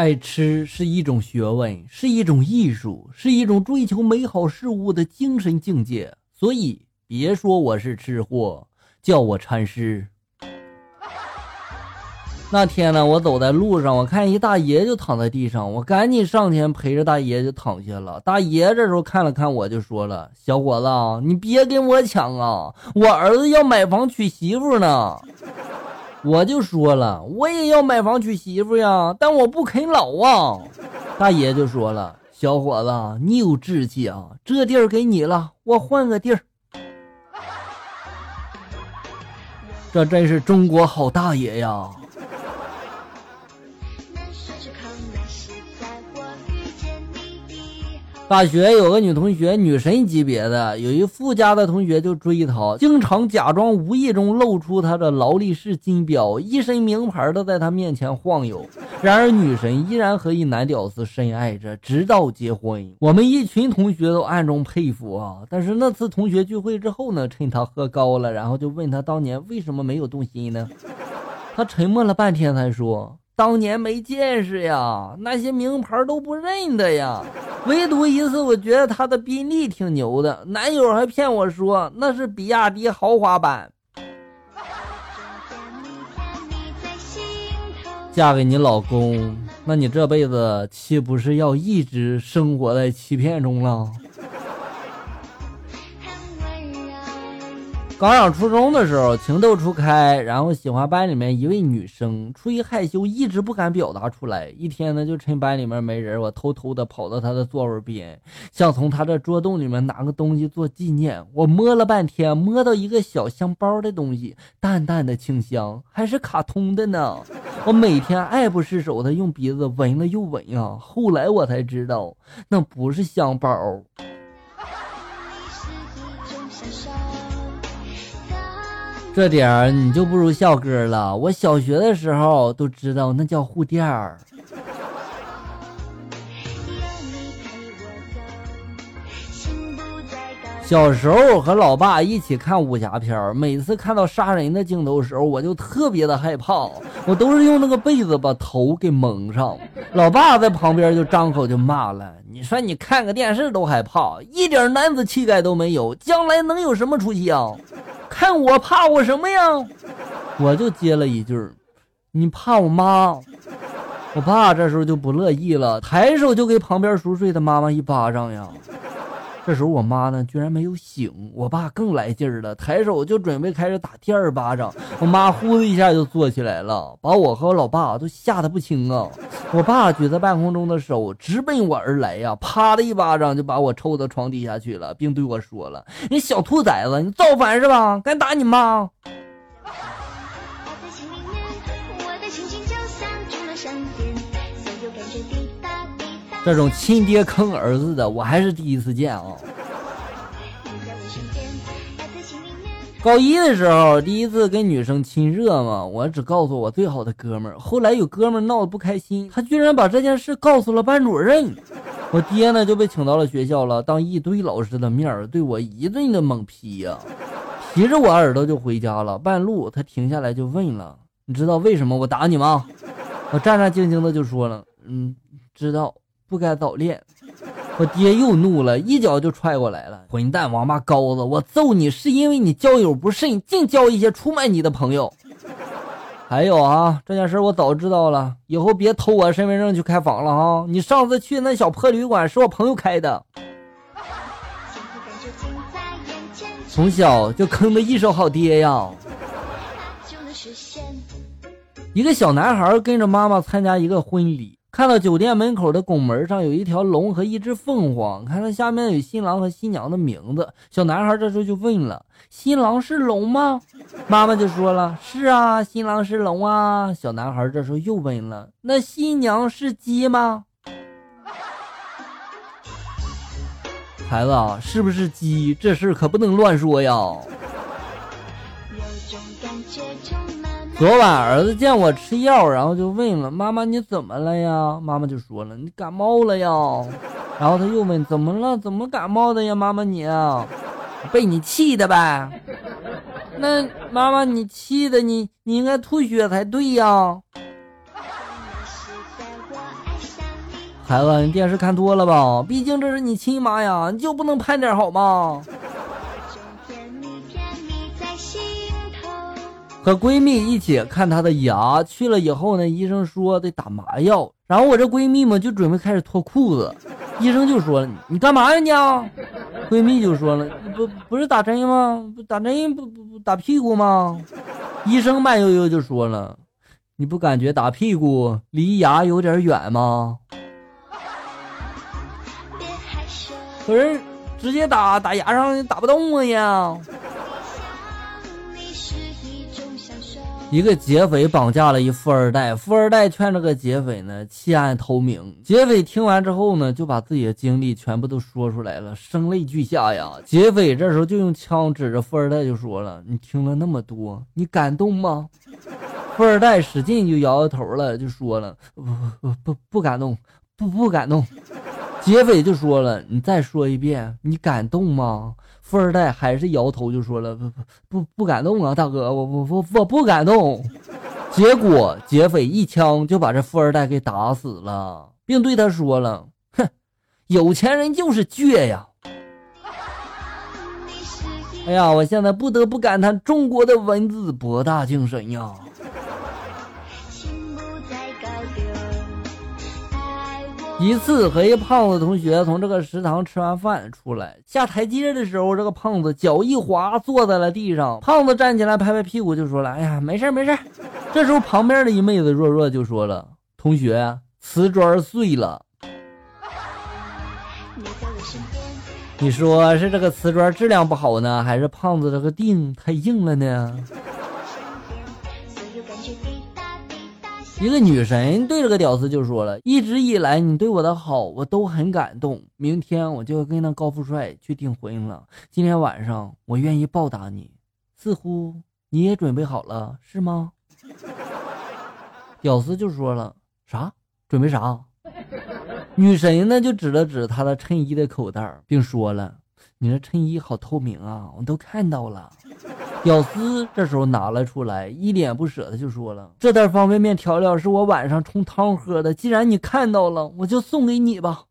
爱吃是一种学问，是一种艺术，是一种追求美好事物的精神境界。所以，别说我是吃货，叫我禅师。那天呢，我走在路上，我看一大爷就躺在地上，我赶紧上前陪着大爷就躺下了。大爷这时候看了看我，就说了：“小伙子，你别跟我抢啊，我儿子要买房娶媳妇呢。”我就说了，我也要买房娶媳妇呀，但我不啃老啊。大爷就说了，小伙子，你有志气啊，这地儿给你了，我换个地儿。这真是中国好大爷呀！大学有个女同学，女神级别的，有一富家的同学就追她，经常假装无意中露出她的劳力士金表，一身名牌的在她面前晃悠。然而女神依然和一男屌丝深爱着，直到结婚。我们一群同学都暗中佩服啊！但是那次同学聚会之后呢，趁她喝高了，然后就问她当年为什么没有动心呢？她沉默了半天才说。当年没见识呀，那些名牌都不认得呀。唯独一次，我觉得他的宾利挺牛的，男友还骗我说那是比亚迪豪华版。嫁给你老公，那你这辈子岂不是要一直生活在欺骗中了？刚上初中的时候，情窦初开，然后喜欢班里面一位女生，出于害羞，一直不敢表达出来。一天呢，就趁班里面没人，我偷偷的跑到她的座位边，想从她的桌洞里面拿个东西做纪念。我摸了半天，摸到一个小香包的东西，淡淡的清香，还是卡通的呢。我每天爱不释手的用鼻子闻了又闻呀，后来我才知道，那不是香包。这点儿你就不如笑哥了。我小学的时候都知道那叫护垫儿。小时候和老爸一起看武侠片每次看到杀人的镜头时候，我就特别的害怕，我都是用那个被子把头给蒙上。老爸在旁边就张口就骂了：“你说你看个电视都害怕，一点男子气概都没有，将来能有什么出息啊？”看我怕我什么呀？我就接了一句：“你怕我妈。”我爸这时候就不乐意了，抬手就给旁边熟睡的妈妈一巴掌呀。这时候我妈呢，居然没有醒，我爸更来劲儿了，抬手就准备开始打第二巴掌。我妈呼的一下就坐起来了，把我和我老爸都吓得不轻啊。我爸举在半空中的手直奔我而来呀，啪的一巴掌就把我抽到床底下去了，并对我说了：“你小兔崽子，你造反是吧？敢打你妈！”这种亲爹坑儿子的，我还是第一次见啊！高一的时候，第一次跟女生亲热嘛，我只告诉我最好的哥们儿。后来有哥们儿闹得不开心，他居然把这件事告诉了班主任。我爹呢就被请到了学校了，当一堆老师的面儿对我一顿的猛批呀，提着我耳朵就回家了。半路他停下来就问了：“你知道为什么我打你吗？”我战战兢兢的就说了：“嗯，知道。”不该早恋，我爹又怒了，一脚就踹过来了。混蛋王八羔子，我揍你是因为你交友不慎，净交一些出卖你的朋友。还有啊，这件事我早知道了，以后别偷我身份证去开房了哈。你上次去那小破旅馆是我朋友开的，从小就坑的一手好爹呀。一个小男孩跟着妈妈参加一个婚礼。看到酒店门口的拱门上有一条龙和一只凤凰，看到下面有新郎和新娘的名字，小男孩这时候就问了：“新郎是龙吗？”妈妈就说了：“是啊，新郎是龙啊。”小男孩这时候又问了：“那新娘是鸡吗？”孩子啊，是不是鸡？这事可不能乱说呀。昨晚儿子见我吃药，然后就问了妈妈：“你怎么了呀？”妈妈就说了：“你感冒了呀。”然后他又问：“怎么了？怎么感冒的呀？”妈妈你被你气的呗？那妈妈你气的你你应该吐血才对呀。孩子，你电视看多了吧？毕竟这是你亲妈呀，你就不能盼点好吗？和闺蜜一起看她的牙，去了以后呢，医生说得打麻药，然后我这闺蜜嘛就准备开始脱裤子，医生就说了：“你干嘛呀你？”闺蜜就说了：“不不是打针吗？不打针不不不打屁股吗？”医生慢悠悠就说了：“你不感觉打屁股离牙有点远吗？”可是直接打打牙上打不动了呀。一个劫匪绑架了一富二代，富二代劝这个劫匪呢弃暗投明。劫匪听完之后呢，就把自己的经历全部都说出来了，声泪俱下呀。劫匪这时候就用枪指着富二代就说了：“你听了那么多，你感动吗？”富二代使劲就摇摇头了，就说了：“不不不不感动，不不感动。”劫匪就说了：“你再说一遍，你感动吗？”富二代还是摇头，就说了：“不不不不敢动啊，大哥，我我我我不敢动。”结果劫匪一枪就把这富二代给打死了，并对他说了：“哼，有钱人就是倔呀！”哎呀，我现在不得不感叹中国的文字博大精深呀。一次和一胖子同学从这个食堂吃完饭出来，下台阶的时候，这个胖子脚一滑，坐在了地上。胖子站起来拍拍屁股就说了：“哎呀，没事没事。”这时候旁边的一妹子弱弱就说了：“同学，瓷砖碎了。”你说是这个瓷砖质量不好呢，还是胖子这个腚太硬了呢？一个女神对这个屌丝就说了：“一直以来你对我的好，我都很感动。明天我就要跟那高富帅去订婚了。今天晚上我愿意报答你，似乎你也准备好了，是吗？”屌丝就说了：“啥？准备啥？”女神呢就指了指他的衬衣的口袋，并说了：“你的衬衣好透明啊，我都看到了。”屌丝这时候拿了出来，一脸不舍的就说了：“这袋方便面调料是我晚上冲汤喝的，既然你看到了，我就送给你吧。”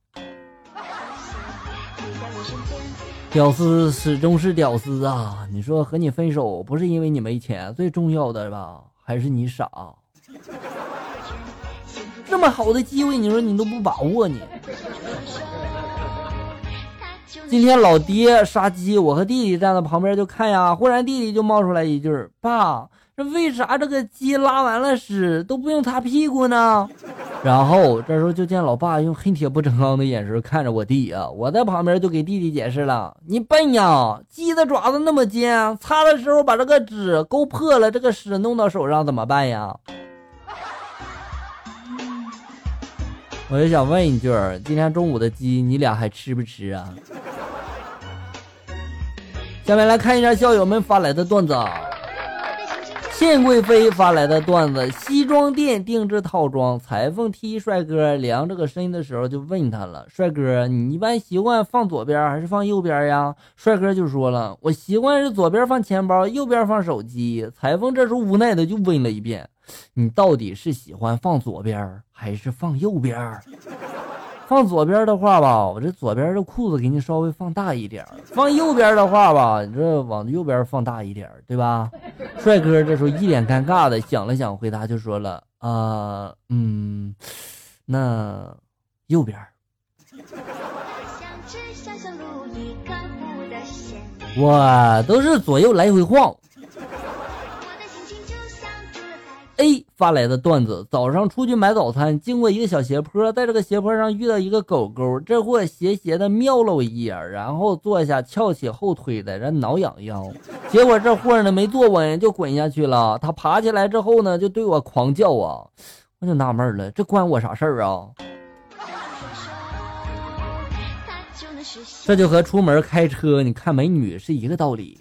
屌丝始终是屌丝啊！你说和你分手不是因为你没钱，最重要的吧，还是你傻。这么好的机会，你说你都不把握你。今天老爹杀鸡，我和弟弟站在旁边就看呀。忽然弟弟就冒出来一句：“爸，这为啥这个鸡拉完了屎都不用擦屁股呢？”然后这时候就见老爸用恨铁不成钢的眼神看着我弟啊。我在旁边就给弟弟解释了：“你笨呀，鸡的爪子那么尖，擦的时候把这个纸勾破了，这个屎弄到手上怎么办呀？”我就想问一句，今天中午的鸡你俩还吃不吃啊？下面来看一下校友们发来的段子。谢贵妃发来的段子：西装店定制套装，裁缝替帅哥量这个身的时候，就问他了：“帅哥，你一般习惯放左边还是放右边呀？”帅哥就说了：“我习惯是左边放钱包，右边放手机。”裁缝这时候无奈的就问了一遍：“你到底是喜欢放左边还是放右边？”放左边的话吧，我这左边的裤子给你稍微放大一点放右边的话吧，你这往右边放大一点对吧？帅哥这时候一脸尴尬的想了想，回答就说了：“啊，嗯，那右边。”我，都是左右来回晃。A 发来的段子：早上出去买早餐，经过一个小斜坡，在这个斜坡上遇到一个狗狗，这货斜斜的瞄了我一眼，然后坐下，翘起后腿在这挠痒痒。结果这货呢没坐稳就滚下去了。他爬起来之后呢，就对我狂叫啊！我就纳闷了，这关我啥事儿啊？这就和出门开车你看美女是一个道理。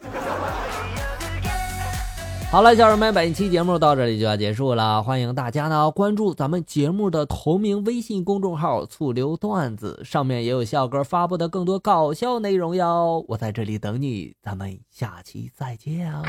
好了，小人们，本期节目到这里就要结束了。欢迎大家呢关注咱们节目的同名微信公众号“醋溜段子”，上面也有笑哥发布的更多搞笑内容哟。我在这里等你，咱们下期再见啊！